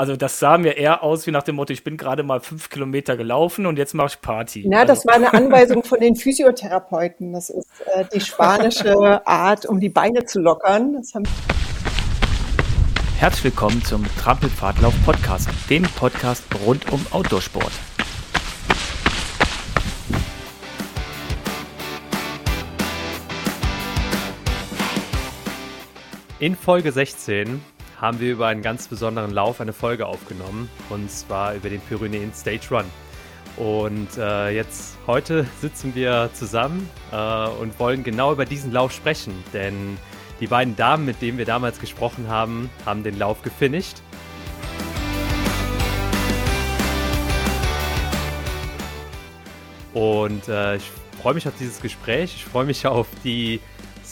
Also das sah mir eher aus wie nach dem Motto, ich bin gerade mal fünf Kilometer gelaufen und jetzt mache ich Party. Na, also. das war eine Anweisung von den Physiotherapeuten. Das ist äh, die spanische Art, um die Beine zu lockern. Herzlich willkommen zum Trampelpfadlauf Podcast, dem Podcast rund um Outdoorsport. In Folge 16 haben wir über einen ganz besonderen Lauf eine Folge aufgenommen und zwar über den Pyrenäen Stage Run. Und äh, jetzt heute sitzen wir zusammen äh, und wollen genau über diesen Lauf sprechen, denn die beiden Damen, mit denen wir damals gesprochen haben, haben den Lauf gefinisht. Und äh, ich freue mich auf dieses Gespräch. Ich freue mich auf die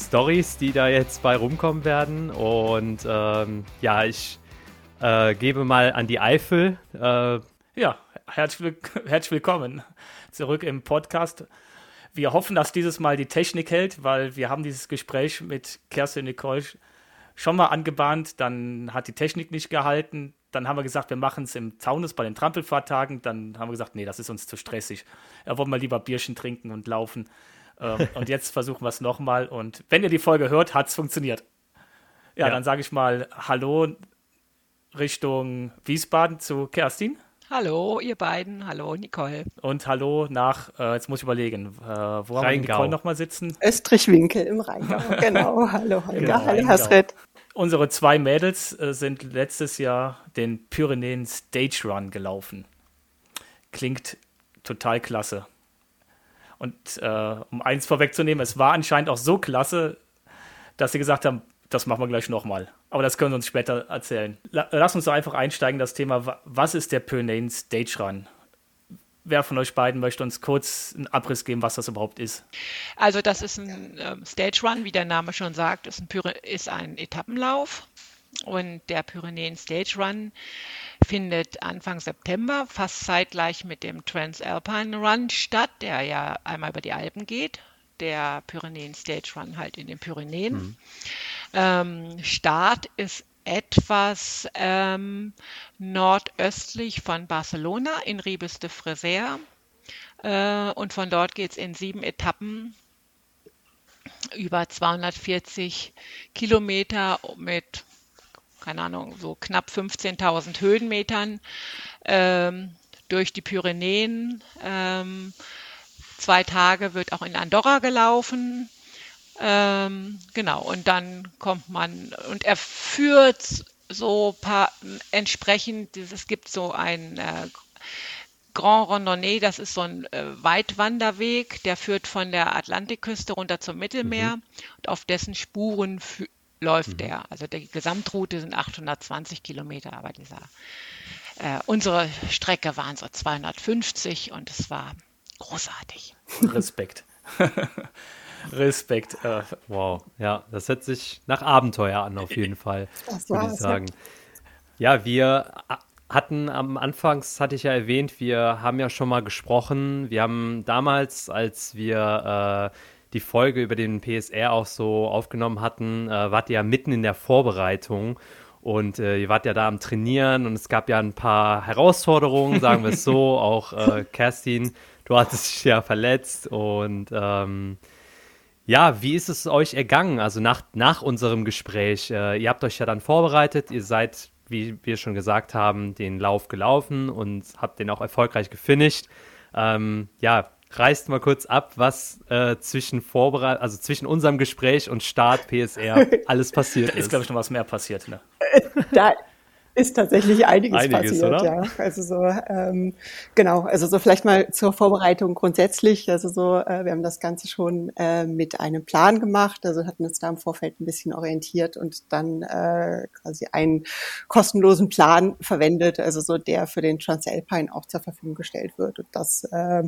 Stories, die da jetzt bei rumkommen werden. Und ähm, ja, ich äh, gebe mal an die Eifel. Äh, ja, herzlich, herzlich willkommen zurück im Podcast. Wir hoffen, dass dieses Mal die Technik hält, weil wir haben dieses Gespräch mit Kerstin Nicole schon mal angebahnt. Dann hat die Technik nicht gehalten. Dann haben wir gesagt, wir machen es im Taunus bei den Trampelfahrtagen. Dann haben wir gesagt, nee, das ist uns zu stressig. Da wollen wir lieber Bierchen trinken und laufen. Ähm, und jetzt versuchen wir es nochmal. Und wenn ihr die Folge hört, hat es funktioniert. Ja, ja. dann sage ich mal Hallo Richtung Wiesbaden zu Kerstin. Hallo, ihr beiden. Hallo, Nicole. Und hallo nach, äh, jetzt muss ich überlegen, äh, wo haben wir Nicole nochmal sitzen? Österreich-Winkel im Rheingau. genau, hallo Holger, genau, hallo Hasret. Unsere zwei Mädels äh, sind letztes Jahr den Pyrenäen Stage Run gelaufen. Klingt total klasse. Und äh, um eins vorwegzunehmen, es war anscheinend auch so klasse, dass sie gesagt haben, das machen wir gleich nochmal. Aber das können wir uns später erzählen. Lass uns doch einfach einsteigen, in das Thema, was ist der Pyrenean Stage Run? Wer von euch beiden möchte uns kurz einen Abriss geben, was das überhaupt ist? Also das ist ein ähm, Stage Run, wie der Name schon sagt, ist ein, Pyre ist ein Etappenlauf. Und der Pyrenäen Stage Run findet Anfang September fast zeitgleich mit dem Transalpine Run statt, der ja einmal über die Alpen geht. Der Pyrenäen Stage Run halt in den Pyrenäen. Mhm. Ähm, Start ist etwas ähm, nordöstlich von Barcelona in Ribes de Freser. Äh, und von dort geht es in sieben Etappen über 240 Kilometer mit keine Ahnung, so knapp 15.000 Höhenmetern ähm, durch die Pyrenäen. Ähm, zwei Tage wird auch in Andorra gelaufen. Ähm, genau, und dann kommt man und er führt so paar entsprechend, es gibt so ein äh, Grand Randonnée, das ist so ein äh, Weitwanderweg, der führt von der Atlantikküste runter zum Mittelmeer mhm. und auf dessen Spuren läuft mhm. der. Also die Gesamtroute sind 820 Kilometer, aber dieser äh, unsere Strecke waren so 250 und es war großartig. Respekt. Respekt. Äh, wow, ja, das hört sich nach Abenteuer an, auf jeden Fall, würde ich sagen. Ja, wir hatten am Anfangs, hatte ich ja erwähnt, wir haben ja schon mal gesprochen. Wir haben damals, als wir äh, die Folge über den PSR auch so aufgenommen hatten, äh, wart ihr ja mitten in der Vorbereitung und äh, ihr wart ja da am Trainieren und es gab ja ein paar Herausforderungen, sagen wir es so. Auch äh, Kerstin, du hattest dich ja verletzt und ähm, ja, wie ist es euch ergangen? Also nach, nach unserem Gespräch, äh, ihr habt euch ja dann vorbereitet, ihr seid, wie wir schon gesagt haben, den Lauf gelaufen und habt den auch erfolgreich gefinisht. Ähm, ja, reißt mal kurz ab, was äh, zwischen Vorbereit also zwischen unserem Gespräch und Start PSR alles passiert ist. Da ist, glaube ich, noch was mehr passiert. Ne? Da ist tatsächlich einiges, einiges passiert, oder? ja. Also so, ähm, genau, also so vielleicht mal zur Vorbereitung grundsätzlich. Also so, äh, wir haben das Ganze schon äh, mit einem Plan gemacht, also hatten uns da im Vorfeld ein bisschen orientiert und dann äh, quasi einen kostenlosen Plan verwendet, also so der für den Transalpine auch zur Verfügung gestellt wird. Und das äh,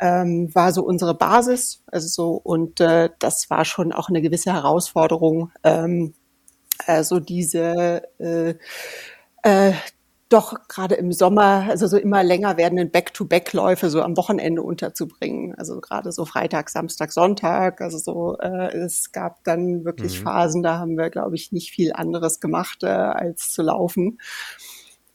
ähm, war so unsere Basis. Also so, und äh, das war schon auch eine gewisse Herausforderung, ähm, also diese äh, äh, doch gerade im Sommer, also so immer länger werdenden Back-to-Back-Läufe so am Wochenende unterzubringen. Also gerade so Freitag, Samstag, Sonntag. Also so, äh, es gab dann wirklich mhm. Phasen, da haben wir, glaube ich, nicht viel anderes gemacht, äh, als zu laufen.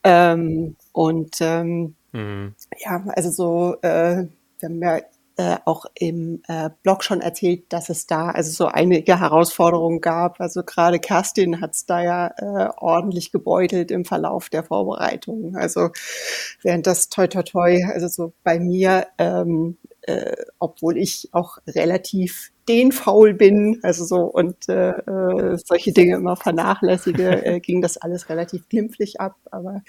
Ähm, und ähm, mhm. ja, also so, äh, wir haben ja äh, auch im äh, Blog schon erzählt, dass es da also so einige Herausforderungen gab. Also gerade Kerstin hat es da ja äh, ordentlich gebeutelt im Verlauf der Vorbereitung. Also während das toi toi toi, also so bei mir, ähm, äh, obwohl ich auch relativ den faul bin, also so und äh, äh, solche Dinge immer vernachlässige, äh, ging das alles relativ glimpflich ab. Aber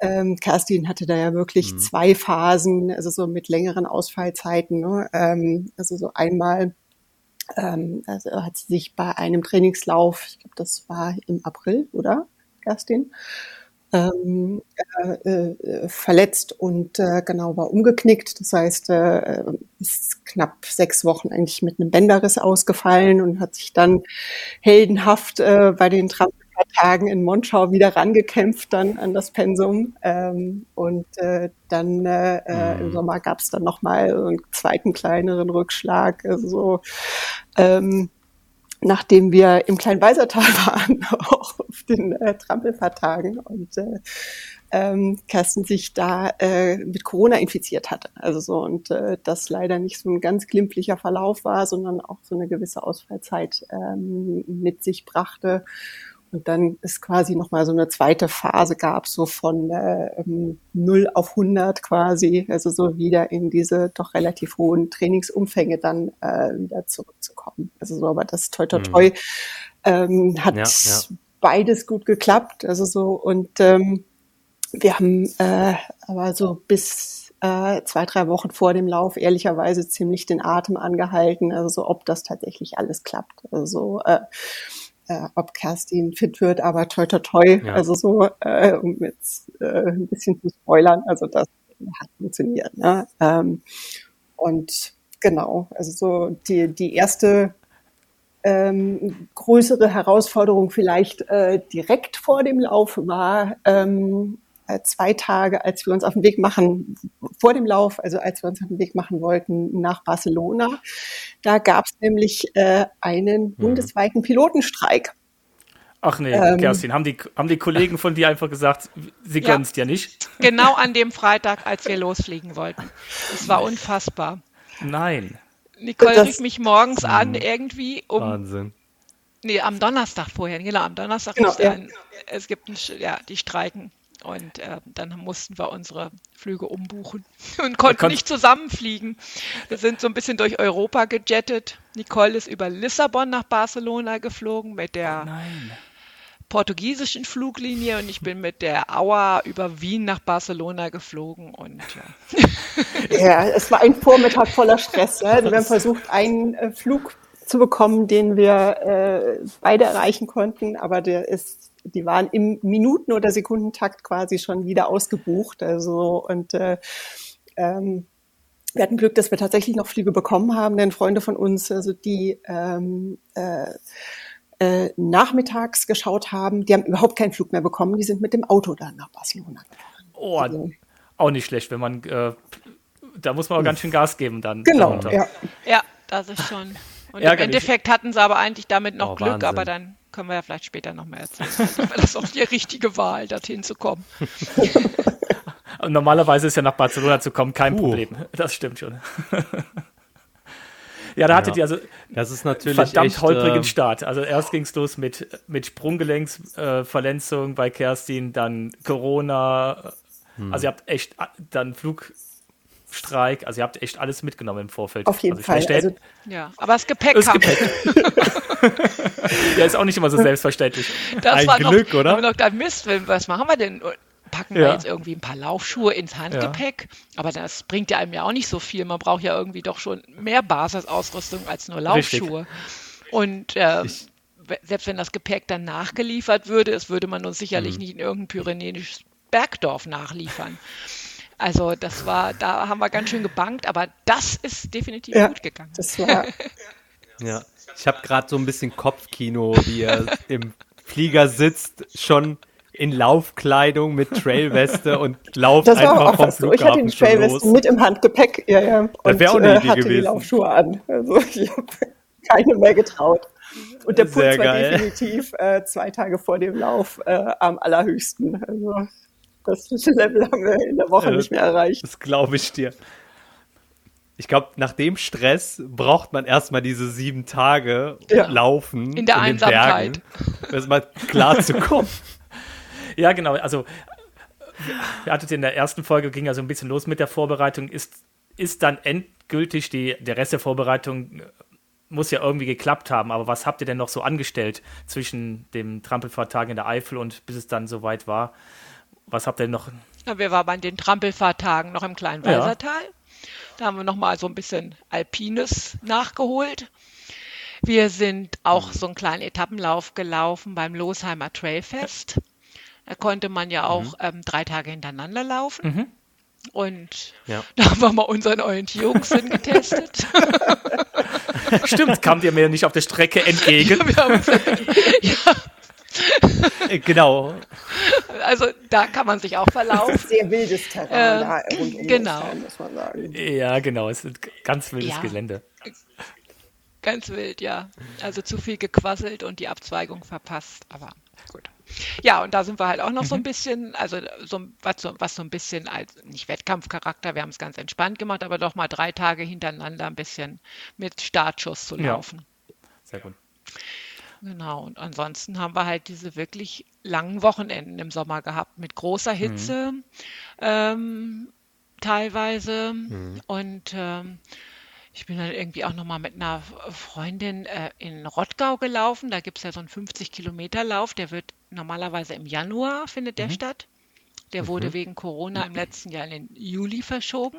ähm, Kerstin hatte da ja wirklich mhm. zwei Phasen, also so mit längeren Ausfallzeiten. Ne? Ähm, also so einmal ähm, also hat sie sich bei einem Trainingslauf, ich glaube, das war im April, oder Kerstin? Ähm, äh, äh, verletzt und äh, genau war umgeknickt. Das heißt, äh, ist knapp sechs Wochen eigentlich mit einem Bänderriss ausgefallen und hat sich dann heldenhaft äh, bei den Tagen in Monschau wieder rangekämpft dann an das Pensum. Ähm, und äh, dann äh, mhm. im Sommer gab es dann nochmal so einen zweiten kleineren Rückschlag. Also so, ähm, nachdem wir im kleinen Weisertal waren, auch auf den äh, Trampelfahrtagen und äh, ähm, Kerstin sich da äh, mit Corona infiziert hatte. Also so und äh, das leider nicht so ein ganz glimpflicher Verlauf war, sondern auch so eine gewisse Ausfallzeit ähm, mit sich brachte. Und dann ist quasi nochmal so eine zweite Phase gab, so von äh, 0 ähm, auf 100 quasi, also so wieder in diese doch relativ hohen Trainingsumfänge dann äh, wieder zurückzukommen. Also so, aber das toi toi toi mhm. ähm, hat ja, ja. beides gut geklappt. Also so und ähm, wir haben äh, aber so bis äh, zwei, drei Wochen vor dem Lauf ehrlicherweise ziemlich den Atem angehalten, also so, ob das tatsächlich alles klappt. Also so, äh, äh, ob Kerstin fit wird, aber toi toi toi, ja. also so, äh, um jetzt äh, ein bisschen zu spoilern, also das hat funktioniert. Ne? Ähm, und genau, also so die, die erste ähm, größere Herausforderung vielleicht äh, direkt vor dem Lauf war, ähm, äh, zwei Tage, als wir uns auf den Weg machen, vor dem Lauf, also als wir uns auf den Weg machen wollten nach Barcelona, da gab es nämlich äh, einen mhm. bundesweiten Pilotenstreik. Ach nee, ähm, Kerstin, haben die, haben die Kollegen von dir einfach gesagt, sie ja, es dir nicht? Genau an dem Freitag, als wir losfliegen wollten. Es war unfassbar. Nein. Nicole das, rief mich morgens an, irgendwie um. Wahnsinn. Nee, am Donnerstag vorher, genau, am Donnerstag genau, ja. ein, es gibt ein, ja, die streiken. Und äh, dann mussten wir unsere Flüge umbuchen und konnten nicht zusammenfliegen. Wir sind so ein bisschen durch Europa gejettet. Nicole ist über Lissabon nach Barcelona geflogen mit der oh portugiesischen Fluglinie und ich bin mit der Auer über Wien nach Barcelona geflogen und ja. ja es war ein Vormittag voller Stress. Ja. Wir haben versucht, einen äh, Flug zu bekommen, den wir äh, beide erreichen konnten, aber der ist die waren im Minuten- oder Sekundentakt quasi schon wieder ausgebucht. Also und äh, ähm, wir hatten Glück, dass wir tatsächlich noch Flüge bekommen haben, denn Freunde von uns, also die ähm, äh, äh, nachmittags geschaut haben, die haben überhaupt keinen Flug mehr bekommen, die sind mit dem Auto dann nach Barcelona gefahren. Oh, also, auch nicht schlecht, wenn man, äh, da muss man auch ganz schön Gas geben dann. Genau, ja. ja, das ist schon. Und Ärgerlich. im Endeffekt hatten sie aber eigentlich damit noch oh, Glück, Wahnsinn. aber dann können wir ja vielleicht später noch mal erzählen. das ist auch die richtige Wahl, dorthin zu kommen. Und normalerweise ist ja nach Barcelona zu kommen kein uh. Problem. Das stimmt schon. ja, da hattet ja. ihr also das ist natürlich verdammt echt, holprigen äh, Start. Also erst ging es los mit, mit Sprunggelenksverletzung äh, bei Kerstin, dann Corona. Hm. Also ihr habt echt dann Flug Streik. Also ihr habt echt alles mitgenommen im Vorfeld. Auf jeden also Fall. Also, ja, aber das Gepäck das kam. Gepäck. ja, ist auch nicht immer so selbstverständlich. Das ein war Glück, noch, oder? Haben wir noch gedacht, Mist, was machen wir denn? Packen ja. wir jetzt irgendwie ein paar Laufschuhe ins Handgepäck? Ja. Aber das bringt ja einem ja auch nicht so viel. Man braucht ja irgendwie doch schon mehr Basisausrüstung als nur Laufschuhe. Richtig. Und äh, selbst wenn das Gepäck dann nachgeliefert würde, es würde man uns sicherlich hm. nicht in irgendein pyrenäisches Bergdorf nachliefern. Also das war, da haben wir ganz schön gebankt, aber das ist definitiv ja, gut gegangen. Das war. ja, ich habe gerade so ein bisschen Kopfkino, wie er im Flieger sitzt, schon in Laufkleidung mit Trailweste und lauft das einfach vom Flughafen so. Ich hatte die Trailweste mit im Handgepäck, ja, ja. Und das wäre auch eine äh, Idee hatte gewesen. die Laufschuhe an. Also ich habe keine mehr getraut. Und der Puls war definitiv äh, zwei Tage vor dem Lauf äh, am allerhöchsten. Also Das Level haben wir in der Woche äh, nicht mehr erreicht. Das glaube ich dir. Ich glaube, nach dem Stress braucht man erstmal diese sieben Tage ja. laufen in der in Einsamkeit. um erstmal klar zu kommen. ja, genau. Also wir hatten in der ersten Folge ging ja so ein bisschen los mit der Vorbereitung. Ist, ist dann endgültig die, der Rest der Vorbereitung muss ja irgendwie geklappt haben, aber was habt ihr denn noch so angestellt zwischen dem Trampelfahrtag in der Eifel und bis es dann soweit war? Was habt ihr denn noch? Ja, wir waren bei den Trampelfahrtagen noch im kleinen Walsertal. Ja. Da haben wir noch mal so ein bisschen Alpines nachgeholt. Wir sind auch so einen kleinen Etappenlauf gelaufen beim Losheimer Trailfest. Da konnte man ja auch mhm. ähm, drei Tage hintereinander laufen. Mhm. Und ja. da haben wir mal unseren Orientierungssinn getestet. Stimmt, kamt ihr mir nicht auf der Strecke entgegen? Ja, haben, ja. Äh, genau. Also da kann man sich auch verlaufen. Sehr wildes Terrain äh, da rund um genau. Teil, muss man sagen. Ja, genau, es ist ganz wildes ja. Gelände. Ganz wild, ja. Also zu viel gequasselt und die Abzweigung verpasst, aber gut. Ja, und da sind wir halt auch noch so ein mhm. bisschen, also so, was, so, was so ein bisschen als, nicht Wettkampfcharakter, wir haben es ganz entspannt gemacht, aber doch mal drei Tage hintereinander ein bisschen mit Startschuss zu laufen. Ja. Sehr gut. Genau, und ansonsten haben wir halt diese wirklich langen Wochenenden im Sommer gehabt mit großer mhm. Hitze mhm. ähm, teilweise mhm. und ähm, ich bin dann irgendwie auch nochmal mit einer Freundin äh, in Rottgau gelaufen. Da gibt es ja so einen 50-Kilometer-Lauf. Der wird normalerweise im Januar, findet der mhm. statt. Der wurde mhm. wegen Corona im letzten Jahr in den Juli verschoben.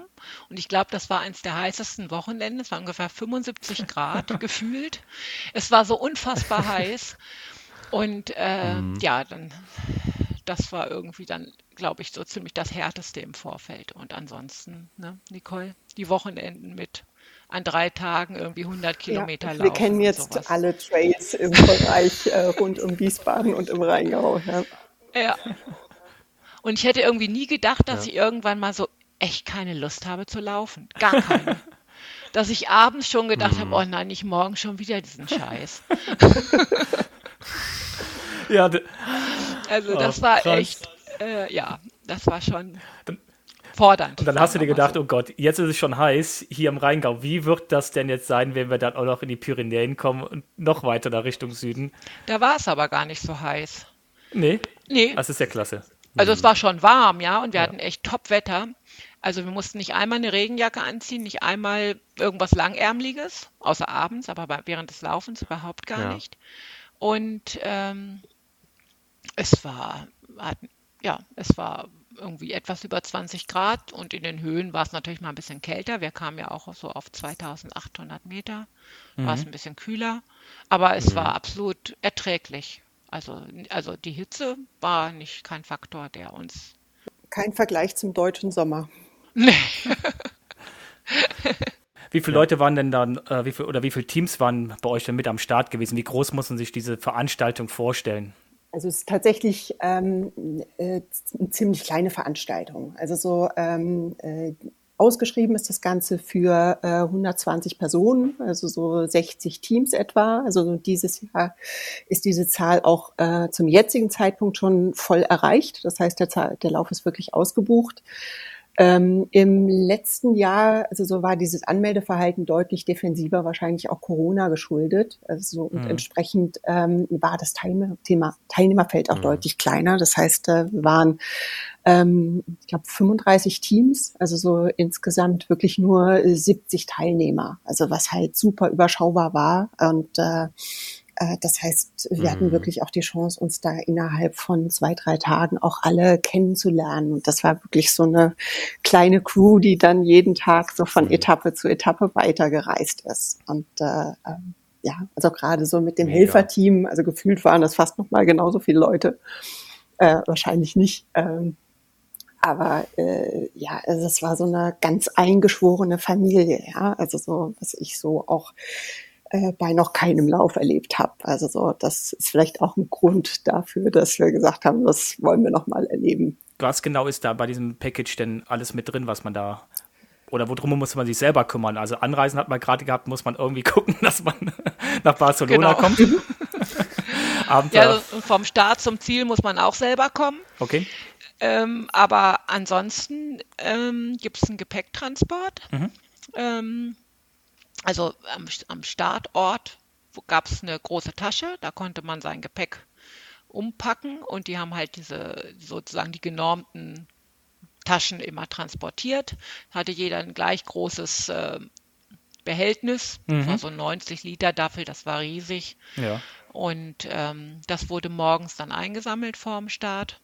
Und ich glaube, das war eines der heißesten Wochenenden. Es war ungefähr 75 Grad gefühlt. Es war so unfassbar heiß. Und äh, mhm. ja, dann, das war irgendwie dann, glaube ich, so ziemlich das Härteste im Vorfeld. Und ansonsten, ne, Nicole, die Wochenenden mit an drei Tagen irgendwie 100 Kilometer ja, laufen. Wir kennen jetzt sowas. alle Trails im Bereich äh, rund um Wiesbaden und im Rheingau. Ja. ja. Und ich hätte irgendwie nie gedacht, dass ja. ich irgendwann mal so echt keine Lust habe zu laufen. Gar keine. dass ich abends schon gedacht mhm. habe, oh nein, nicht morgen schon wieder diesen Scheiß. ja, also das oh, war krass. echt, äh, ja, das war schon fordernd. Und dann hast du dir gedacht, so. oh Gott, jetzt ist es schon heiß hier im Rheingau. Wie wird das denn jetzt sein, wenn wir dann auch noch in die Pyrenäen kommen und noch weiter da Richtung Süden? Da war es aber gar nicht so heiß. Nee? Nee. Das ist ja klasse. Also es war schon warm, ja, und wir ja. hatten echt Top-Wetter. Also wir mussten nicht einmal eine Regenjacke anziehen, nicht einmal irgendwas Langärmliches, außer abends, aber während des Laufens überhaupt gar ja. nicht. Und ähm, es war, ja, es war irgendwie etwas über 20 Grad und in den Höhen war es natürlich mal ein bisschen kälter. Wir kamen ja auch so auf 2800 Meter, mhm. war es ein bisschen kühler, aber es mhm. war absolut erträglich. Also, also die Hitze war nicht kein Faktor, der uns. Kein Vergleich zum deutschen Sommer. Nee. Wie viele Leute waren denn dann, äh, wie viel, oder wie viele Teams waren bei euch denn mit am Start gewesen? Wie groß muss man sich diese Veranstaltung vorstellen? Also es ist tatsächlich ähm, äh, eine ziemlich kleine Veranstaltung. Also so ähm, äh, ausgeschrieben ist das Ganze für äh, 120 Personen, also so 60 Teams etwa. Also dieses Jahr ist diese Zahl auch äh, zum jetzigen Zeitpunkt schon voll erreicht. Das heißt, der, der Lauf ist wirklich ausgebucht. Ähm, Im letzten Jahr, also so war dieses Anmeldeverhalten deutlich defensiver, wahrscheinlich auch Corona geschuldet. Also und mhm. entsprechend ähm, war das Teilnehmer, Thema, Teilnehmerfeld auch mhm. deutlich kleiner. Das heißt, wir waren, ähm, ich glaube, 35 Teams, also so insgesamt wirklich nur 70 Teilnehmer. Also was halt super überschaubar war und äh, das heißt, wir mhm. hatten wirklich auch die Chance, uns da innerhalb von zwei, drei Tagen auch alle kennenzulernen. Und das war wirklich so eine kleine Crew, die dann jeden Tag so von mhm. Etappe zu Etappe weitergereist ist. Und äh, ähm, ja, also gerade so mit dem Mega. Helferteam, also gefühlt waren das fast noch mal genauso viele Leute. Äh, wahrscheinlich nicht. Ähm, aber äh, ja, also es war so eine ganz eingeschworene Familie, ja. Also so, was ich so auch äh, bei noch keinem Lauf erlebt habe. Also so, das ist vielleicht auch ein Grund dafür, dass wir gesagt haben, das wollen wir noch mal erleben. Was genau ist da bei diesem Package denn alles mit drin, was man da oder worum muss man sich selber kümmern? Also Anreisen hat man gerade gehabt, muss man irgendwie gucken, dass man nach Barcelona genau. kommt. ja, also vom Start zum Ziel muss man auch selber kommen. Okay. Ähm, aber ansonsten ähm, gibt es einen Gepäcktransport. Mhm. Ähm, also am, am Startort gab es eine große Tasche, da konnte man sein Gepäck umpacken und die haben halt diese sozusagen die genormten Taschen immer transportiert. Hatte jeder ein gleich großes äh, Behältnis, mhm. das war so 90 Liter Daffel, das war riesig. Ja. Und ähm, das wurde morgens dann eingesammelt vorm Start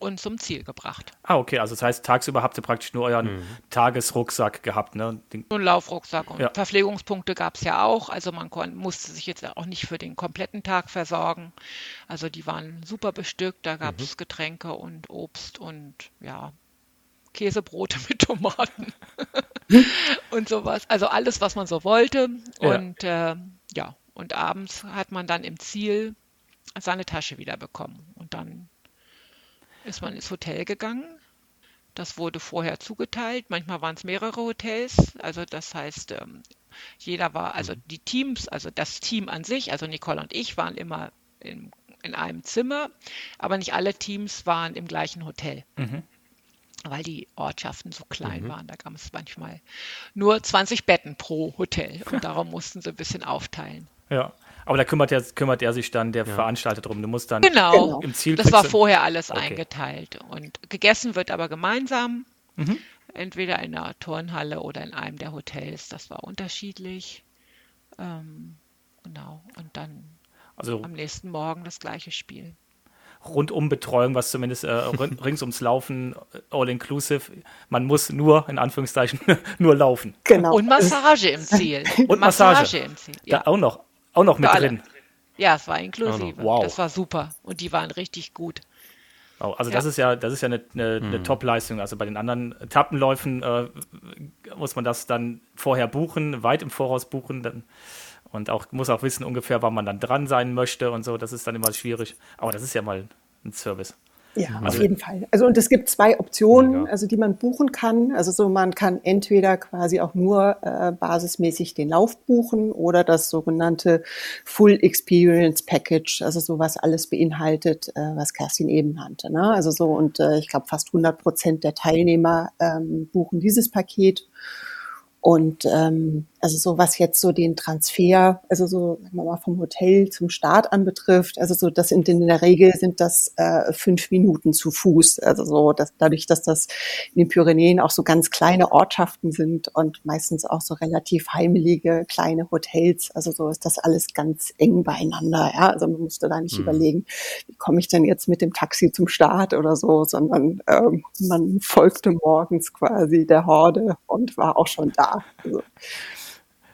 und zum Ziel gebracht. Ah, okay. Also das heißt, tagsüber habt ihr praktisch nur euren mhm. Tagesrucksack gehabt, ne? Den Nur einen Laufrucksack. Und ja. Verpflegungspunkte gab es ja auch. Also man musste sich jetzt auch nicht für den kompletten Tag versorgen. Also die waren super bestückt. Da gab es mhm. Getränke und Obst und ja, Käsebrote mit Tomaten und sowas. Also alles, was man so wollte. Ja. Und äh, ja, und abends hat man dann im Ziel seine Tasche wieder bekommen. Und dann ist man ins Hotel gegangen. Das wurde vorher zugeteilt. Manchmal waren es mehrere Hotels. Also das heißt, ähm, jeder war, also die Teams, also das Team an sich, also Nicole und ich waren immer in, in einem Zimmer, aber nicht alle Teams waren im gleichen Hotel. Mhm weil die Ortschaften so klein mhm. waren. Da gab es manchmal nur 20 Betten pro Hotel und darum mussten sie ein bisschen aufteilen. Ja, aber da kümmert er, kümmert er sich dann, der ja. Veranstalter, drum. Du musst dann genau. im Ziel. Das war vorher alles okay. eingeteilt. Und gegessen wird aber gemeinsam. Mhm. Entweder in der Turnhalle oder in einem der Hotels. Das war unterschiedlich. Ähm, genau. Und dann also, am nächsten Morgen das gleiche Spiel. Rundumbetreuung, was zumindest äh, rings ums Laufen, äh, all inclusive. Man muss nur, in Anführungszeichen, nur laufen. Genau. Und Massage im Ziel. Und Massage, Massage im Ziel. Ja. Da auch noch. Auch noch mit drin. Ja, es war inklusive. Wow. Das war super. Und die waren richtig gut. Oh, also ja. das ist ja, das ist ja eine, eine, eine mhm. Top-Leistung. Also bei den anderen Etappenläufen äh, muss man das dann vorher buchen, weit im Voraus buchen. Dann, und auch muss auch wissen ungefähr, wann man dann dran sein möchte und so. Das ist dann immer schwierig. Aber das ist ja mal ein Service. Ja, also, auf jeden Fall. Also und es gibt zwei Optionen, also die man buchen kann. Also so man kann entweder quasi auch nur äh, basismäßig den Lauf buchen oder das sogenannte Full Experience Package, also so was alles beinhaltet, äh, was Kerstin eben nannte. Ne? Also so und äh, ich glaube fast 100 Prozent der Teilnehmer ähm, buchen dieses Paket. Und ähm, also so was jetzt so den Transfer, also so sagen wir mal vom Hotel zum Start anbetrifft, also so das sind in der Regel sind das äh, fünf Minuten zu Fuß. Also so dass dadurch, dass das in den Pyrenäen auch so ganz kleine Ortschaften sind und meistens auch so relativ heimelige kleine Hotels, also so ist das alles ganz eng beieinander. Ja, also man musste da nicht mhm. überlegen, wie komme ich denn jetzt mit dem Taxi zum Start oder so, sondern ähm, man folgte morgens quasi der Horde und war auch schon da. Also,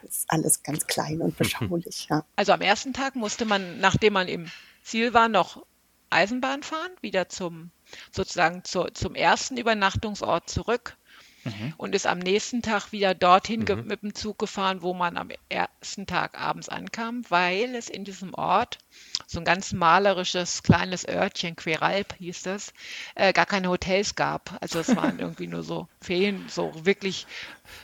ist alles ganz klein und beschaulich. Ja. Also am ersten Tag musste man, nachdem man im Ziel war, noch Eisenbahn fahren, wieder zum sozusagen zu, zum ersten Übernachtungsort zurück mhm. und ist am nächsten Tag wieder dorthin mhm. mit dem Zug gefahren, wo man am ersten Tag abends ankam, weil es in diesem Ort so ein ganz malerisches kleines Örtchen, Queralp hieß das, äh, gar keine Hotels gab. Also es waren irgendwie nur so Ferien, so wirklich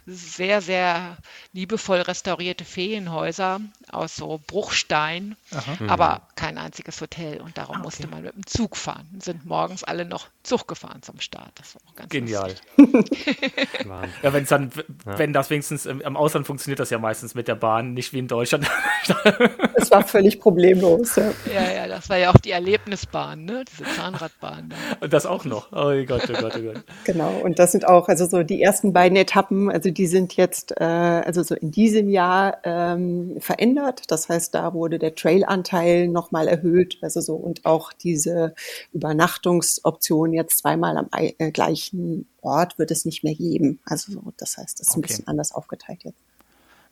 sehr, sehr liebevoll restaurierte Ferienhäuser aus so Bruchstein, Aha. aber mhm. kein einziges Hotel. Und darum ah, okay. musste man mit dem Zug fahren. Sind morgens alle noch Zug gefahren zum Start. Das war auch ganz Genial. ja, wenn dann, ja. wenn das wenigstens im, im, Ausland funktioniert das ja meistens mit der Bahn, nicht wie in Deutschland. es war völlig problemlos. Ja. ja, ja, das war ja auch die Erlebnisbahn, ne? Diese Zahnradbahn. Da. Und das auch noch. Oh Gott, oh Gott, oh Gott. Genau. Und das sind auch, also so die ersten beiden Etappen also die sind jetzt äh, also so in diesem Jahr ähm, verändert. Das heißt, da wurde der Trailanteil nochmal erhöht. Also so und auch diese Übernachtungsoption jetzt zweimal am äh, gleichen Ort wird es nicht mehr geben. Also so, das heißt, das ist okay. ein bisschen anders aufgeteilt jetzt.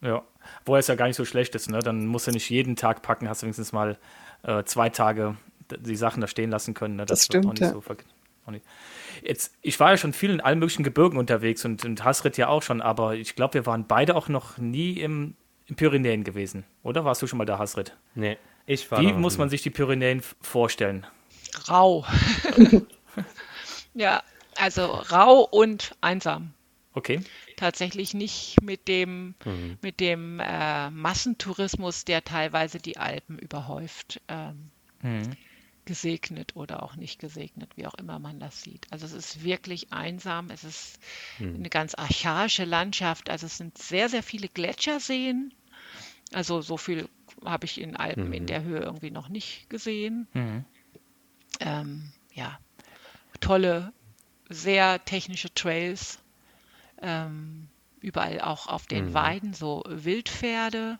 Ja, wo es ja gar nicht so schlecht ist, ne? Dann musst du nicht jeden Tag packen, hast du wenigstens mal äh, zwei Tage die Sachen da stehen lassen können. Ne? Das, das stimmt. Ja. So Jetzt, ich war ja schon viel in allen möglichen Gebirgen unterwegs und, und Hasrit ja auch schon, aber ich glaube, wir waren beide auch noch nie im, im Pyrenäen gewesen, oder? Warst du schon mal da, Hasrit? Nee, ich war Wie muss man sich die Pyrenäen vorstellen? Rau. ja, also rau und einsam. Okay. Tatsächlich nicht mit dem, mhm. mit dem äh, Massentourismus, der teilweise die Alpen überhäuft. Ähm, mhm gesegnet oder auch nicht gesegnet, wie auch immer man das sieht. Also es ist wirklich einsam, es ist hm. eine ganz archaische Landschaft, also es sind sehr, sehr viele Gletscherseen. Also so viel habe ich in Alpen mhm. in der Höhe irgendwie noch nicht gesehen. Mhm. Ähm, ja, tolle, sehr technische Trails. Ähm, überall auch auf den mhm. Weiden so Wildpferde.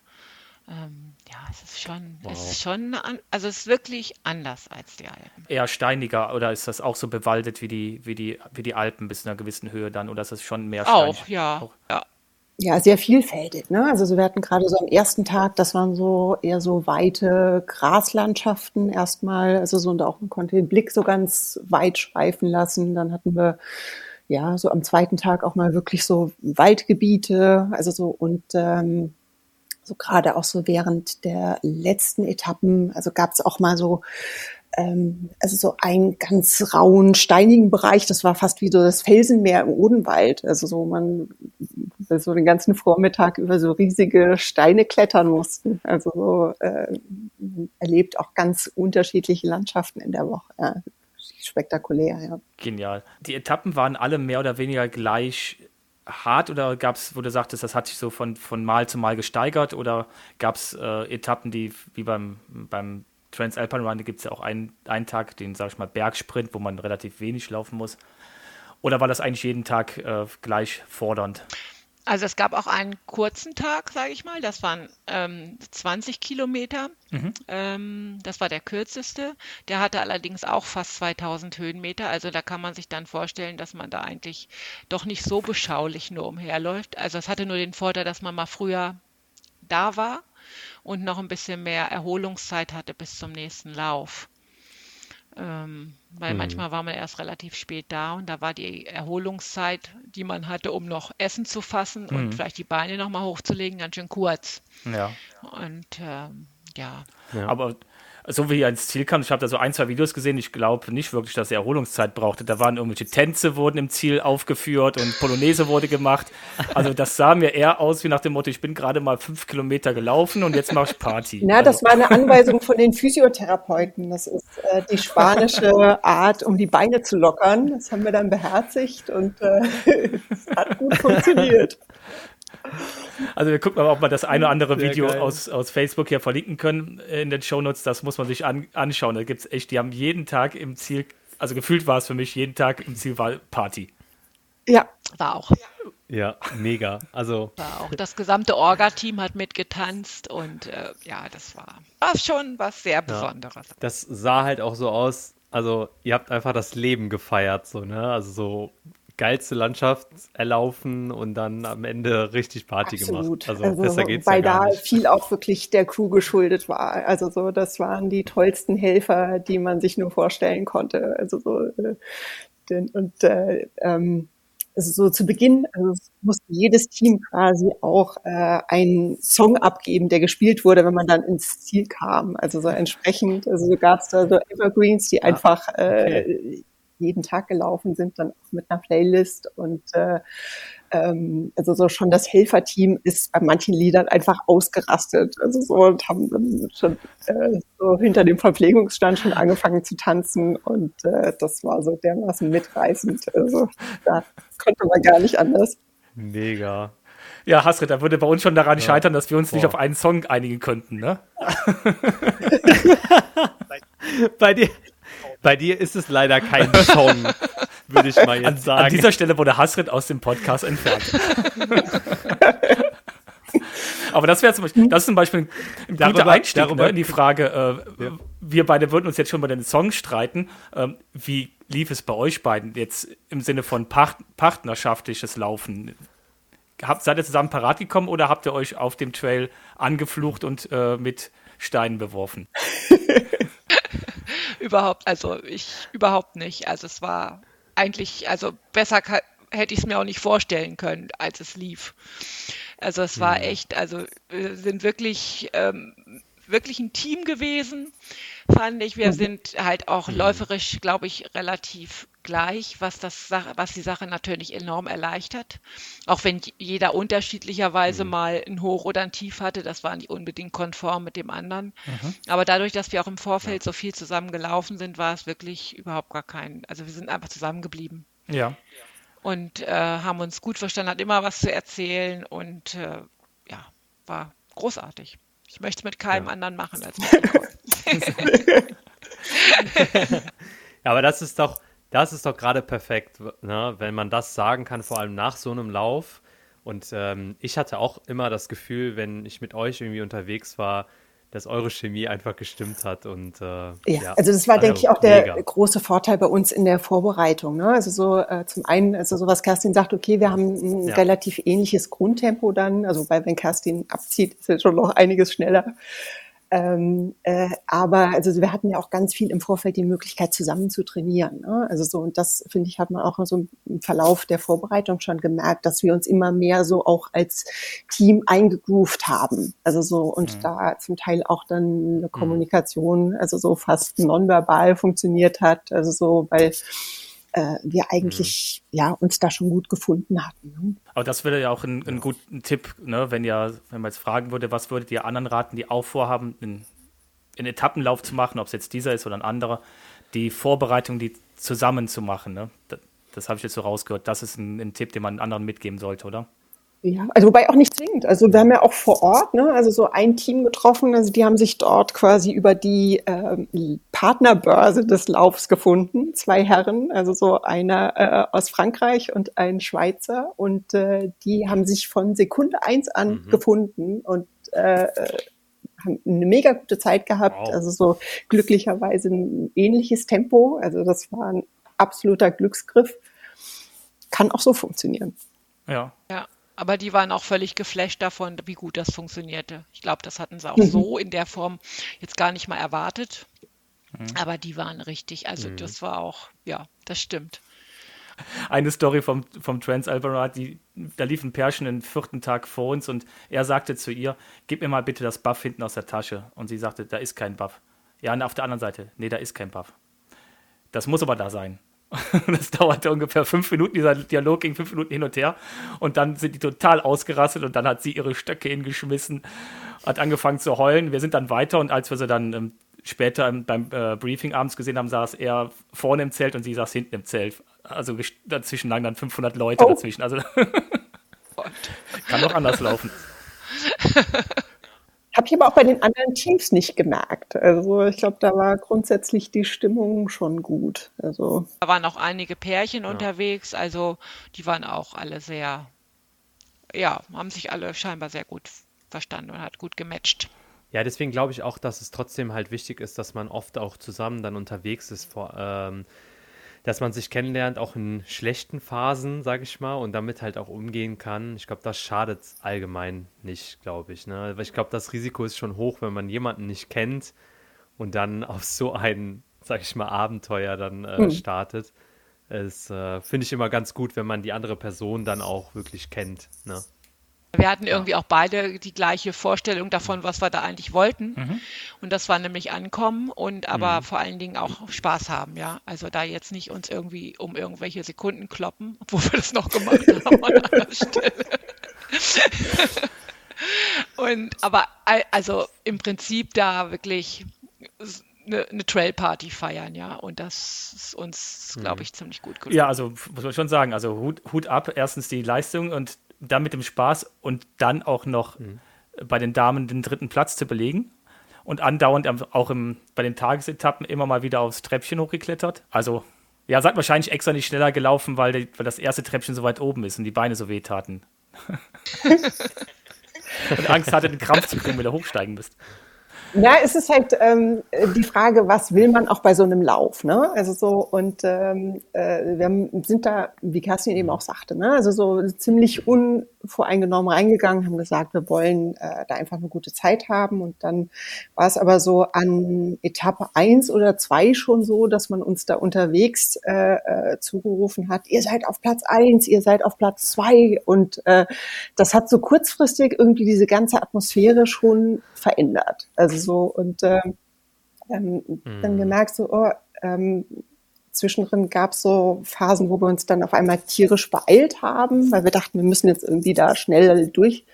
Ähm, ja, es ist schon, wow. es ist schon, also es ist wirklich anders als die Alpen. Eher steiniger oder ist das auch so bewaldet wie die, wie die, wie die Alpen bis zu einer gewissen Höhe dann oder ist es schon mehr steinig? Auch, ja. Auch? ja. Ja, sehr vielfältig. Ne? Also wir hatten gerade so am ersten Tag, das waren so eher so weite Graslandschaften erstmal, also so und auch man konnte den Blick so ganz weit schweifen lassen. Dann hatten wir ja so am zweiten Tag auch mal wirklich so Waldgebiete, also so und ähm, so gerade auch so während der letzten Etappen, also gab es auch mal so ähm, also so einen ganz rauen, steinigen Bereich, das war fast wie so das Felsenmeer im Odenwald. Also so man so den ganzen Vormittag über so riesige Steine klettern mussten. Also so äh, erlebt auch ganz unterschiedliche Landschaften in der Woche. Ja, spektakulär, ja. Genial. Die Etappen waren alle mehr oder weniger gleich hart oder gab es, wo du sagtest, das hat sich so von, von Mal zu Mal gesteigert oder gab es äh, Etappen, die wie beim, beim Transalpine Run gibt es ja auch einen, einen Tag, den, sag ich mal, Bergsprint, wo man relativ wenig laufen muss. Oder war das eigentlich jeden Tag äh, gleich fordernd? Also es gab auch einen kurzen Tag, sage ich mal. Das waren ähm, 20 Kilometer. Mhm. Ähm, das war der kürzeste. Der hatte allerdings auch fast 2000 Höhenmeter. Also da kann man sich dann vorstellen, dass man da eigentlich doch nicht so beschaulich nur umherläuft. Also es hatte nur den Vorteil, dass man mal früher da war und noch ein bisschen mehr Erholungszeit hatte bis zum nächsten Lauf. Ähm, weil mhm. manchmal war man erst relativ spät da und da war die Erholungszeit, die man hatte, um noch Essen zu fassen mhm. und vielleicht die Beine nochmal hochzulegen, ganz schön kurz. Ja. Und ähm, ja. ja. Aber so wie er ins Ziel kam. Ich habe da so ein, zwei Videos gesehen. Ich glaube nicht wirklich, dass er Erholungszeit brauchte. Da waren irgendwelche Tänze wurden im Ziel aufgeführt und Polonaise wurde gemacht. Also das sah mir eher aus wie nach dem Motto, ich bin gerade mal fünf Kilometer gelaufen und jetzt mache ich Party. Na, das war eine Anweisung von den Physiotherapeuten. Das ist äh, die spanische Art, um die Beine zu lockern. Das haben wir dann beherzigt und äh, es hat gut funktioniert. Also wir gucken mal, ob wir das eine oder andere Sehr Video aus, aus Facebook hier verlinken können in den Shownotes. Das muss man sich an, anschauen. Da gibt es echt, die haben jeden Tag im Ziel, also gefühlt war es für mich, jeden Tag im Ziel war Party. Ja, war auch. Ja, mega. Also war auch das gesamte Orga-Team hat mitgetanzt und äh, ja, das war, war schon was sehr Besonderes. Ja, das sah halt auch so aus. Also ihr habt einfach das Leben gefeiert, so ne? Also so geilste Landschaft erlaufen und dann am Ende richtig Party Absolut. gemacht. Also, also besser geht's weil ja da nicht. viel auch wirklich der Crew geschuldet war. Also so, das waren die tollsten Helfer, die man sich nur vorstellen konnte. Also so äh, und äh, ähm, also so zu Beginn also musste jedes Team quasi auch äh, einen Song abgeben, der gespielt wurde, wenn man dann ins Ziel kam. Also so entsprechend, also so gab es da so Evergreens, die ah, einfach okay. Jeden Tag gelaufen sind, dann auch mit einer Playlist und äh, ähm, also so schon das Helferteam ist bei manchen Liedern einfach ausgerastet. Also so und haben dann schon äh, so hinter dem Verpflegungsstand schon angefangen zu tanzen und äh, das war so dermaßen mitreißend. Also da konnte man gar nicht anders. Mega. Ja, Hasrit, da würde bei uns schon daran ja. scheitern, dass wir uns Boah. nicht auf einen Song einigen könnten, ne? bei dir, bei dir ist es leider kein Song, würde ich mal jetzt an, sagen. An dieser Stelle wurde Hasrit aus dem Podcast entfernt. Aber das wäre zum Beispiel, das ist zum Beispiel ein guter darüber, Einstieg darüber, ne, in die Frage. Äh, ja. Wir beide würden uns jetzt schon über den Song streiten. Ähm, wie lief es bei euch beiden jetzt im Sinne von Part partnerschaftliches Laufen? Habt, seid ihr zusammen parat gekommen oder habt ihr euch auf dem Trail angeflucht und äh, mit Steinen beworfen? überhaupt, also ich überhaupt nicht. Also es war eigentlich, also besser hätte ich es mir auch nicht vorstellen können, als es lief. Also es war mhm. echt, also wir sind wirklich, ähm, wirklich ein Team gewesen, fand ich. Wir mhm. sind halt auch mhm. läuferisch, glaube ich, relativ gleich, was, das, was die Sache natürlich enorm erleichtert. Auch wenn jeder unterschiedlicherweise mhm. mal ein Hoch oder ein Tief hatte, das war nicht unbedingt konform mit dem anderen. Mhm. Aber dadurch, dass wir auch im Vorfeld ja. so viel zusammen gelaufen sind, war es wirklich überhaupt gar kein, also wir sind einfach zusammengeblieben. Ja. Und äh, haben uns gut verstanden, hat immer was zu erzählen und äh, ja, war großartig. Ich möchte es mit keinem ja. anderen machen als mit Ja, aber das ist doch, das ist doch gerade perfekt, ne? wenn man das sagen kann, vor allem nach so einem Lauf. Und ähm, ich hatte auch immer das Gefühl, wenn ich mit euch irgendwie unterwegs war, dass eure Chemie einfach gestimmt hat. Und, äh, ja, ja, also das war, also denke ich, auch der mega. große Vorteil bei uns in der Vorbereitung. Ne? Also so äh, zum einen, also so was Kerstin sagt, okay, wir haben ein ja. relativ ähnliches Grundtempo dann, also weil wenn Kerstin abzieht, ist es schon noch einiges schneller. Ähm, äh, aber also wir hatten ja auch ganz viel im Vorfeld die Möglichkeit zusammen zu trainieren. Ne? Also so und das finde ich hat man auch so im Verlauf der Vorbereitung schon gemerkt, dass wir uns immer mehr so auch als Team eingegroovt haben. Also so und mhm. da zum Teil auch dann eine mhm. Kommunikation, also so fast nonverbal funktioniert hat. Also so weil äh, wir eigentlich mhm. ja uns da schon gut gefunden hatten. Ne? Aber das wäre ja auch ein, ein guter Tipp, ne? wenn ja, wenn man jetzt fragen würde, was würdet ihr anderen raten, die auch vorhaben, einen, einen Etappenlauf zu machen, ob es jetzt dieser ist oder ein anderer, die Vorbereitung, die zusammen zu machen. Ne? Das, das habe ich jetzt so rausgehört. Das ist ein, ein Tipp, den man anderen mitgeben sollte, oder? Ja, also wobei auch nicht zwingend. Also wir haben ja auch vor Ort, ne, also so ein Team getroffen, also die haben sich dort quasi über die ähm, Partnerbörse des Laufs gefunden, zwei Herren, also so einer äh, aus Frankreich und ein Schweizer und äh, die haben sich von Sekunde eins an mhm. gefunden und äh, haben eine mega gute Zeit gehabt, wow. also so glücklicherweise ein ähnliches Tempo, also das war ein absoluter Glücksgriff, kann auch so funktionieren. Ja. Ja. Aber die waren auch völlig geflasht davon, wie gut das funktionierte. Ich glaube, das hatten sie auch mhm. so in der Form jetzt gar nicht mal erwartet. Mhm. Aber die waren richtig, also mhm. das war auch, ja, das stimmt. Eine Story vom, vom Transalbarat, die, da lief ein Pärchen den vierten Tag vor uns und er sagte zu ihr, gib mir mal bitte das Buff hinten aus der Tasche. Und sie sagte, da ist kein Buff. Ja, und auf der anderen Seite, nee, da ist kein Buff. Das muss aber da sein. Das dauerte ungefähr fünf Minuten, dieser Dialog ging fünf Minuten hin und her. Und dann sind die total ausgerastet und dann hat sie ihre Stöcke hingeschmissen, hat angefangen zu heulen. Wir sind dann weiter und als wir sie dann ähm, später beim äh, Briefing abends gesehen haben, saß er vorne im Zelt und sie saß hinten im Zelt. Also dazwischen lagen dann 500 Leute oh. dazwischen. Also kann doch anders laufen. Habe ich aber auch bei den anderen Teams nicht gemerkt. Also ich glaube, da war grundsätzlich die Stimmung schon gut. Also da waren auch einige Pärchen ja. unterwegs, also die waren auch alle sehr, ja, haben sich alle scheinbar sehr gut verstanden und hat gut gematcht. Ja, deswegen glaube ich auch, dass es trotzdem halt wichtig ist, dass man oft auch zusammen dann unterwegs ist, vor, ähm, dass man sich kennenlernt, auch in schlechten Phasen, sage ich mal, und damit halt auch umgehen kann. Ich glaube, das schadet allgemein nicht, glaube ich. Ne? Weil ich glaube, das Risiko ist schon hoch, wenn man jemanden nicht kennt und dann auf so ein, sage ich mal, Abenteuer dann äh, hm. startet. Es äh, finde ich immer ganz gut, wenn man die andere Person dann auch wirklich kennt. Ne? Wir hatten irgendwie auch beide die gleiche Vorstellung davon, was wir da eigentlich wollten. Mhm. Und das war nämlich ankommen und aber mhm. vor allen Dingen auch Spaß haben, ja. Also da jetzt nicht uns irgendwie um irgendwelche Sekunden kloppen, obwohl wir das noch gemacht haben an einer Stelle. und aber also im Prinzip da wirklich eine, eine Trail-Party feiern, ja. Und das ist uns, glaube mhm. ich, ziemlich gut gelungen. Ja, also muss man schon sagen, also Hut, Hut ab, erstens die Leistung und dann mit dem Spaß und dann auch noch mhm. bei den Damen den dritten Platz zu belegen und andauernd auch im, bei den Tagesetappen immer mal wieder aufs Treppchen hochgeklettert. Also, ja, seid wahrscheinlich extra nicht schneller gelaufen, weil, die, weil das erste Treppchen so weit oben ist und die Beine so weh taten. und Angst hatte, den Krampf zu kriegen, wenn du hochsteigen bist. Ja, es ist halt ähm, die Frage, was will man auch bei so einem Lauf, ne? Also so und ähm, äh, wir sind da, wie Kerstin eben auch sagte, ne? Also so ziemlich unvoreingenommen reingegangen, haben gesagt, wir wollen äh, da einfach eine gute Zeit haben und dann war es aber so an Etappe eins oder zwei schon so, dass man uns da unterwegs äh, äh, zugerufen hat, ihr seid auf Platz eins, ihr seid auf Platz zwei und äh, das hat so kurzfristig irgendwie diese ganze Atmosphäre schon verändert. Also so und äh, ähm, mhm. dann gemerkt so, oh, ähm, zwischendrin gab es so Phasen, wo wir uns dann auf einmal tierisch beeilt haben, weil wir dachten, wir müssen jetzt irgendwie da schnell durch.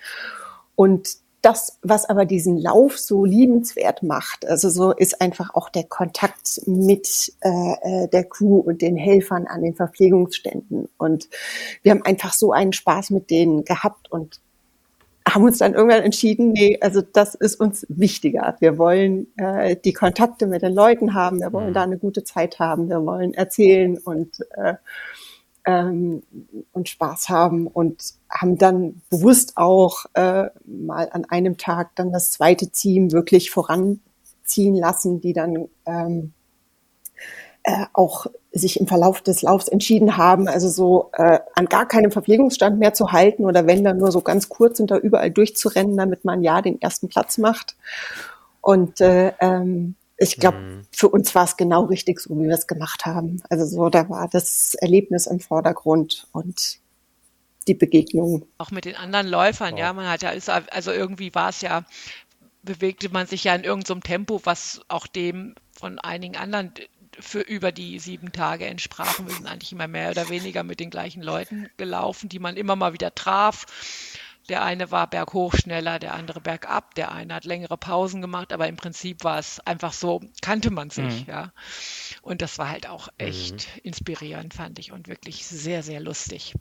Und das, was aber diesen Lauf so liebenswert macht, also so ist einfach auch der Kontakt mit äh, äh, der Crew und den Helfern an den Verpflegungsständen. Und wir haben einfach so einen Spaß mit denen gehabt und haben uns dann irgendwann entschieden, nee, also das ist uns wichtiger. Wir wollen äh, die Kontakte mit den Leuten haben, wir wollen mhm. da eine gute Zeit haben, wir wollen erzählen und äh, ähm, und Spaß haben und haben dann bewusst auch äh, mal an einem Tag dann das zweite Team wirklich voranziehen lassen, die dann ähm, äh, auch sich im Verlauf des Laufs entschieden haben, also so äh, an gar keinem Verpflegungsstand mehr zu halten oder wenn dann nur so ganz kurz und da überall durchzurennen, damit man ja den ersten Platz macht. Und äh, ähm, ich glaube, mhm. für uns war es genau richtig, so wie wir es gemacht haben. Also so, da war das Erlebnis im Vordergrund und die Begegnung. Auch mit den anderen Läufern, oh. ja. Man hat ja, also irgendwie war es ja, bewegte man sich ja in irgendeinem Tempo, was auch dem von einigen anderen für über die sieben Tage entsprachen. Wir sind eigentlich immer mehr oder weniger mit den gleichen Leuten gelaufen, die man immer mal wieder traf. Der eine war berghoch schneller, der andere bergab, der eine hat längere Pausen gemacht, aber im Prinzip war es einfach so, kannte man sich, mhm. ja. Und das war halt auch echt mhm. inspirierend, fand ich, und wirklich sehr, sehr lustig.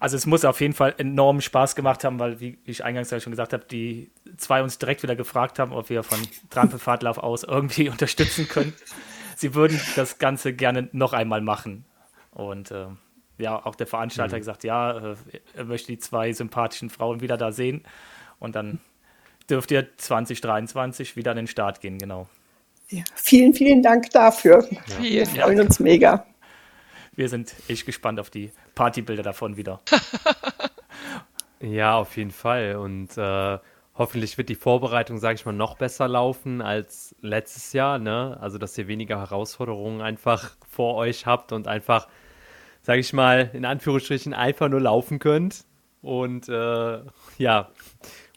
Also es muss auf jeden Fall enorm Spaß gemacht haben, weil, wie ich eingangs ja schon gesagt habe, die zwei uns direkt wieder gefragt haben, ob wir von Trampelfahrtlauf aus irgendwie unterstützen können. Sie würden das Ganze gerne noch einmal machen. Und äh, ja, auch der Veranstalter mhm. gesagt, ja, äh, er möchte die zwei sympathischen Frauen wieder da sehen. Und dann dürft ihr 2023 wieder an den Start gehen, genau. Ja, vielen, vielen Dank dafür. Ja. Wir freuen ja. uns mega. Wir sind echt gespannt auf die Partybilder davon wieder. ja, auf jeden Fall. Und äh, hoffentlich wird die Vorbereitung, sage ich mal, noch besser laufen als letztes Jahr. Ne? Also, dass ihr weniger Herausforderungen einfach vor euch habt und einfach sage ich mal, in Anführungsstrichen einfach nur laufen könnt und äh, ja,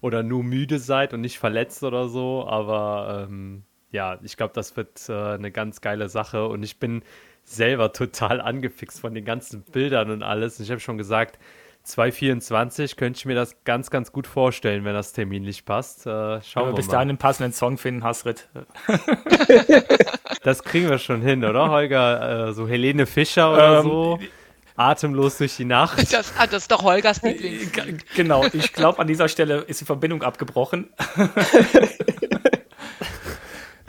oder nur müde seid und nicht verletzt oder so. Aber ähm, ja, ich glaube, das wird äh, eine ganz geile Sache und ich bin selber total angefixt von den ganzen Bildern und alles. ich habe schon gesagt, 2024 könnte ich mir das ganz, ganz gut vorstellen, wenn das terminlich passt. Äh, schauen wir bis dahin einen passenden Song finden, Hasrit. das kriegen wir schon hin, oder, Holger? Äh, so Helene Fischer oder ähm, so. Atemlos durch die Nacht. Das, ah, das ist doch Holgers Lieblings. Genau, ich glaube, an dieser Stelle ist die Verbindung abgebrochen.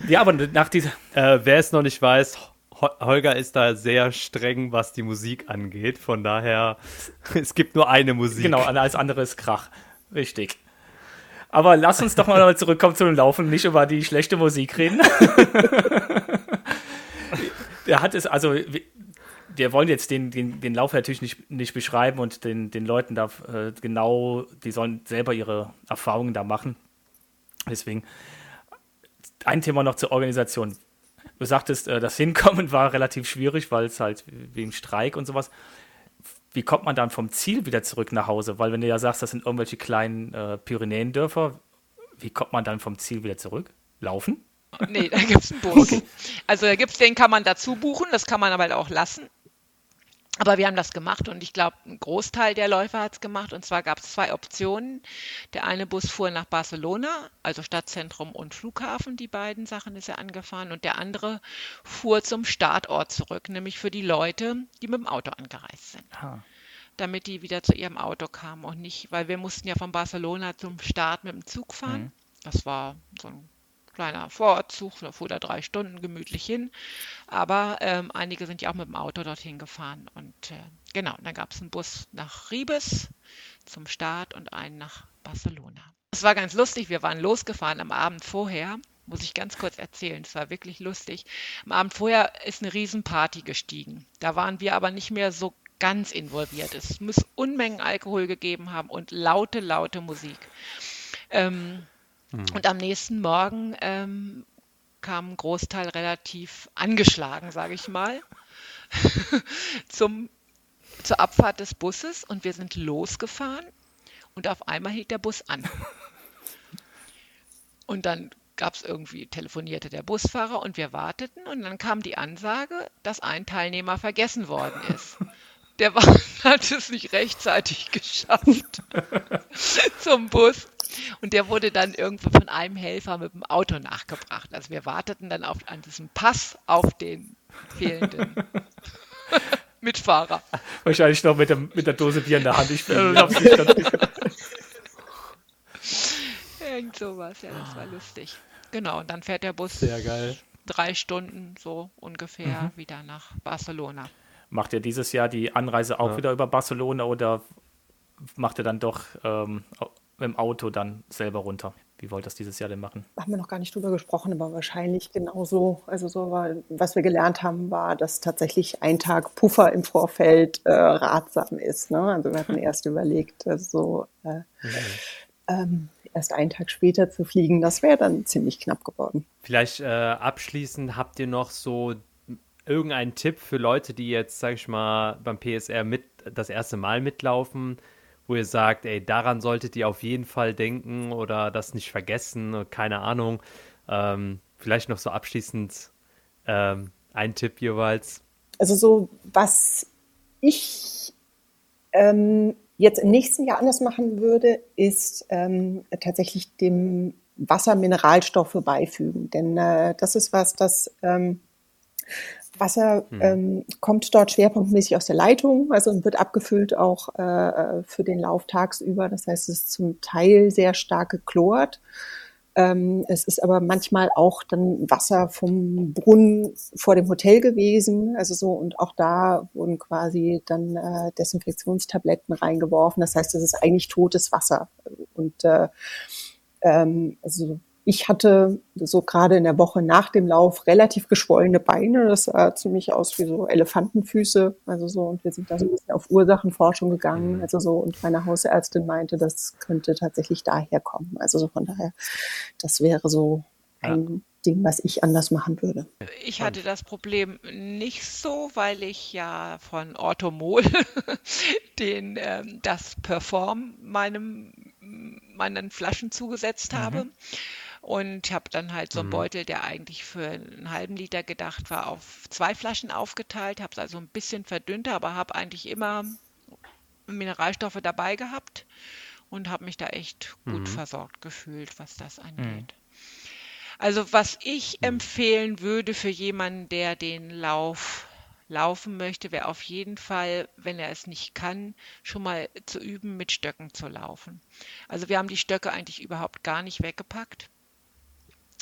ja, aber nach dieser. Äh, wer es noch nicht weiß, Holger ist da sehr streng, was die Musik angeht. Von daher, es gibt nur eine Musik. Genau, alles andere ist Krach. Richtig. Aber lass uns doch mal zurückkommen zu dem Laufen, nicht über die schlechte Musik reden. Der hat es, also wir wollen jetzt den, den, den Lauf natürlich nicht, nicht beschreiben und den, den Leuten da äh, genau, die sollen selber ihre Erfahrungen da machen. Deswegen ein Thema noch zur Organisation. Du sagtest, äh, das Hinkommen war relativ schwierig, weil es halt wegen Streik und sowas. Wie kommt man dann vom Ziel wieder zurück nach Hause? Weil wenn du ja sagst, das sind irgendwelche kleinen äh, Pyrenäendörfer, wie kommt man dann vom Ziel wieder zurück? Laufen? Nee, da gibt es einen Bus. Okay. Also da gibt's, den kann man dazu buchen, das kann man aber halt auch lassen. Aber wir haben das gemacht und ich glaube, ein Großteil der Läufer hat es gemacht. Und zwar gab es zwei Optionen. Der eine Bus fuhr nach Barcelona, also Stadtzentrum und Flughafen. Die beiden Sachen ist er angefahren. Und der andere fuhr zum Startort zurück, nämlich für die Leute, die mit dem Auto angereist sind. Ah. Damit die wieder zu ihrem Auto kamen und nicht, weil wir mussten ja von Barcelona zum Start mit dem Zug fahren. Mhm. Das war so ein kleiner Vorortzug, da fuhr da drei Stunden gemütlich hin. Aber ähm, einige sind ja auch mit dem Auto dorthin gefahren. Und äh, genau, dann gab es einen Bus nach Ribes zum Start und einen nach Barcelona. Es war ganz lustig, wir waren losgefahren am Abend vorher muss ich ganz kurz erzählen. Es war wirklich lustig. Am Abend vorher ist eine Riesenparty gestiegen. Da waren wir aber nicht mehr so ganz involviert. Es muss Unmengen Alkohol gegeben haben und laute, laute Musik. Ähm, Mhm. Und am nächsten Morgen ähm, kam ein Großteil relativ angeschlagen, sage ich mal, zum, zur Abfahrt des Busses und wir sind losgefahren und auf einmal hielt der Bus an. Und dann gab es irgendwie, telefonierte der Busfahrer und wir warteten und dann kam die Ansage, dass ein Teilnehmer vergessen worden ist. Der war, hat es nicht rechtzeitig geschafft zum Bus. Und der wurde dann irgendwo von einem Helfer mit dem Auto nachgebracht. Also wir warteten dann auf, an diesem Pass auf den fehlenden Mitfahrer. Wahrscheinlich noch mit, dem, mit der Dose Bier in der Hand. Ich nicht Irgend sowas, ja, das war lustig. Genau, und dann fährt der Bus Sehr geil. drei Stunden so ungefähr mhm. wieder nach Barcelona. Macht ihr dieses Jahr die Anreise auch ja. wieder über Barcelona oder macht ihr dann doch ähm, dem Auto dann selber runter? Wie wollt ihr das dieses Jahr denn machen? Haben wir noch gar nicht drüber gesprochen, aber wahrscheinlich genauso. Also so war, was wir gelernt haben, war, dass tatsächlich ein Tag Puffer im Vorfeld äh, ratsam ist. Ne? Also wir hatten erst überlegt, also, äh, mhm. ähm, erst einen Tag später zu fliegen, das wäre dann ziemlich knapp geworden. Vielleicht äh, abschließend habt ihr noch so irgendeinen Tipp für Leute, die jetzt, sag ich mal, beim PSR mit das erste Mal mitlaufen, wo ihr sagt, ey, daran solltet ihr auf jeden Fall denken oder das nicht vergessen, keine Ahnung. Ähm, vielleicht noch so abschließend ähm, ein Tipp jeweils. Also so, was ich ähm, jetzt im nächsten Jahr anders machen würde, ist ähm, tatsächlich dem Wasser Mineralstoffe beifügen. Denn äh, das ist was, das ähm, Wasser hm. ähm, kommt dort schwerpunktmäßig aus der Leitung, also wird abgefüllt auch äh, für den Lauf tagsüber. Das heißt, es ist zum Teil sehr stark geklort. Ähm, es ist aber manchmal auch dann Wasser vom Brunnen vor dem Hotel gewesen. Also so, und auch da wurden quasi dann äh, Desinfektionstabletten reingeworfen. Das heißt, es ist eigentlich totes Wasser. Und äh, ähm, also ich hatte so gerade in der Woche nach dem Lauf relativ geschwollene Beine. Das sah ziemlich aus wie so Elefantenfüße. Also so, und wir sind da so ein bisschen auf Ursachenforschung gegangen. Mhm. Also so, und meine Hausärztin meinte, das könnte tatsächlich daher kommen. Also so von daher, das wäre so ein ja. Ding, was ich anders machen würde. Ich hatte das Problem nicht so, weil ich ja von Orthomol den, ähm, das Perform meinem, meinen Flaschen zugesetzt mhm. habe und habe dann halt so einen mhm. Beutel, der eigentlich für einen halben Liter gedacht war, auf zwei Flaschen aufgeteilt, habe es also ein bisschen verdünnt, aber habe eigentlich immer Mineralstoffe dabei gehabt und habe mich da echt gut mhm. versorgt gefühlt, was das angeht. Mhm. Also was ich mhm. empfehlen würde für jemanden, der den Lauf laufen möchte, wäre auf jeden Fall, wenn er es nicht kann, schon mal zu üben, mit Stöcken zu laufen. Also wir haben die Stöcke eigentlich überhaupt gar nicht weggepackt.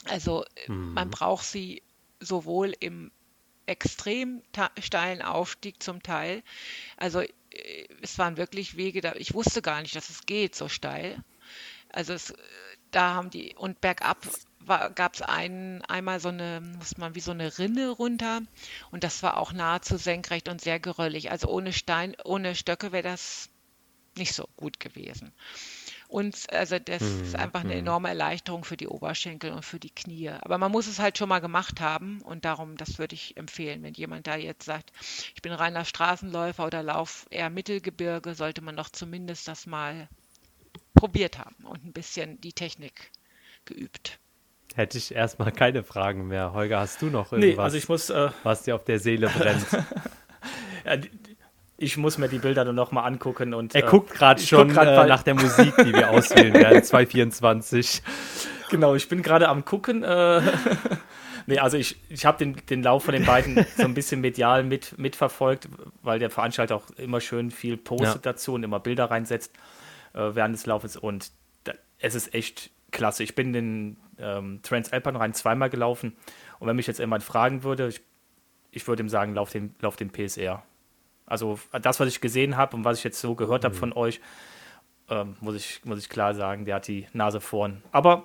Also mhm. man braucht sie sowohl im extrem steilen Aufstieg zum Teil. Also äh, es waren wirklich Wege, da ich wusste gar nicht, dass es geht so steil. Also es, da haben die und bergab gab es ein, einmal so eine, was man wie so eine Rinne runter und das war auch nahezu senkrecht und sehr geröllig. Also ohne Stein, ohne Stöcke wäre das nicht so gut gewesen. Und also das mhm. ist einfach eine mhm. enorme Erleichterung für die Oberschenkel und für die Knie. Aber man muss es halt schon mal gemacht haben und darum, das würde ich empfehlen. Wenn jemand da jetzt sagt, ich bin reiner Straßenläufer oder lauf eher Mittelgebirge, sollte man doch zumindest das mal probiert haben und ein bisschen die Technik geübt. Hätte ich erstmal keine Fragen mehr. Holger, hast du noch irgendwas, nee, also ich muss, äh, was dir auf der Seele brennt? ja, ich muss mir die Bilder dann nochmal angucken. Und, er äh, guckt gerade schon guck äh, nach der Musik, die wir auswählen werden, 224. Genau, ich bin gerade am gucken. Äh, nee, also ich, ich habe den, den Lauf von den beiden so ein bisschen medial mit, mitverfolgt, weil der Veranstalter auch immer schön viel postet ja. dazu und immer Bilder reinsetzt äh, während des Laufes. Und da, es ist echt klasse. Ich bin den ähm, Transalpine Rhein zweimal gelaufen. Und wenn mich jetzt jemand fragen würde, ich, ich würde ihm sagen, lauf den, lauf den PSR also das, was ich gesehen habe und was ich jetzt so gehört mhm. habe von euch, ähm, muss, ich, muss ich klar sagen, der hat die Nase vorn. Aber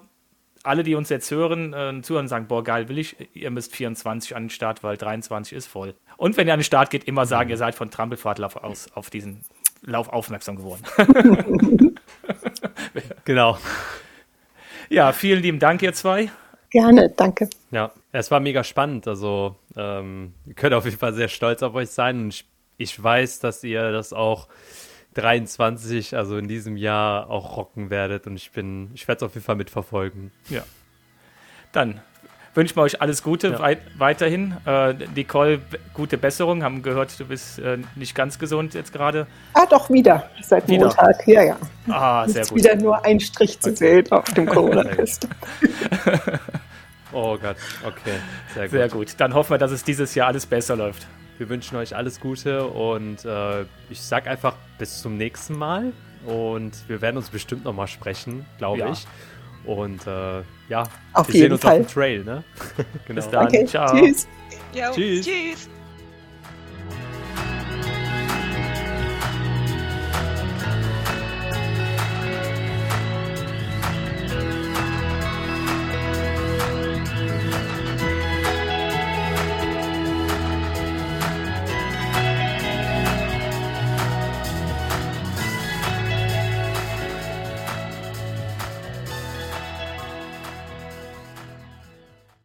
alle, die uns jetzt hören, äh, zuhören, sagen, boah, geil, will ich, ihr müsst 24 an den Start, weil 23 ist voll. Und wenn ihr an den Start geht, immer sagen, mhm. ihr seid von Trampelfahrtlauf aus auf diesen Lauf aufmerksam geworden. genau. Ja, vielen lieben Dank, ihr zwei. Gerne, danke. Ja, es war mega spannend. Also, ähm, ihr könnt auf jeden Fall sehr stolz auf euch sein. Und ich ich weiß, dass ihr das auch 23, also in diesem Jahr auch rocken werdet und ich bin, ich werde es auf jeden Fall mitverfolgen. Ja. Dann wünschen wir euch alles Gute ja. weit, weiterhin. Äh, Nicole, gute Besserung. Haben gehört, du bist äh, nicht ganz gesund jetzt gerade. Ah, doch, wieder. Seit wieder. Montag. Ja, ja. Ah, sehr gut. wieder nur ein Strich zu sehen auf dem Corona-Test. oh Gott, okay. Sehr gut. Sehr gut. Dann hoffen wir, dass es dieses Jahr alles besser läuft. Wir wünschen euch alles Gute und äh, ich sag einfach bis zum nächsten Mal. Und wir werden uns bestimmt nochmal sprechen, glaube ja. ich. Und äh, ja, auf wir jeden sehen uns Fall. auf dem Trail, ne? genau. Bis dann. Okay. Ciao. Tschüss. Jo, tschüss. tschüss.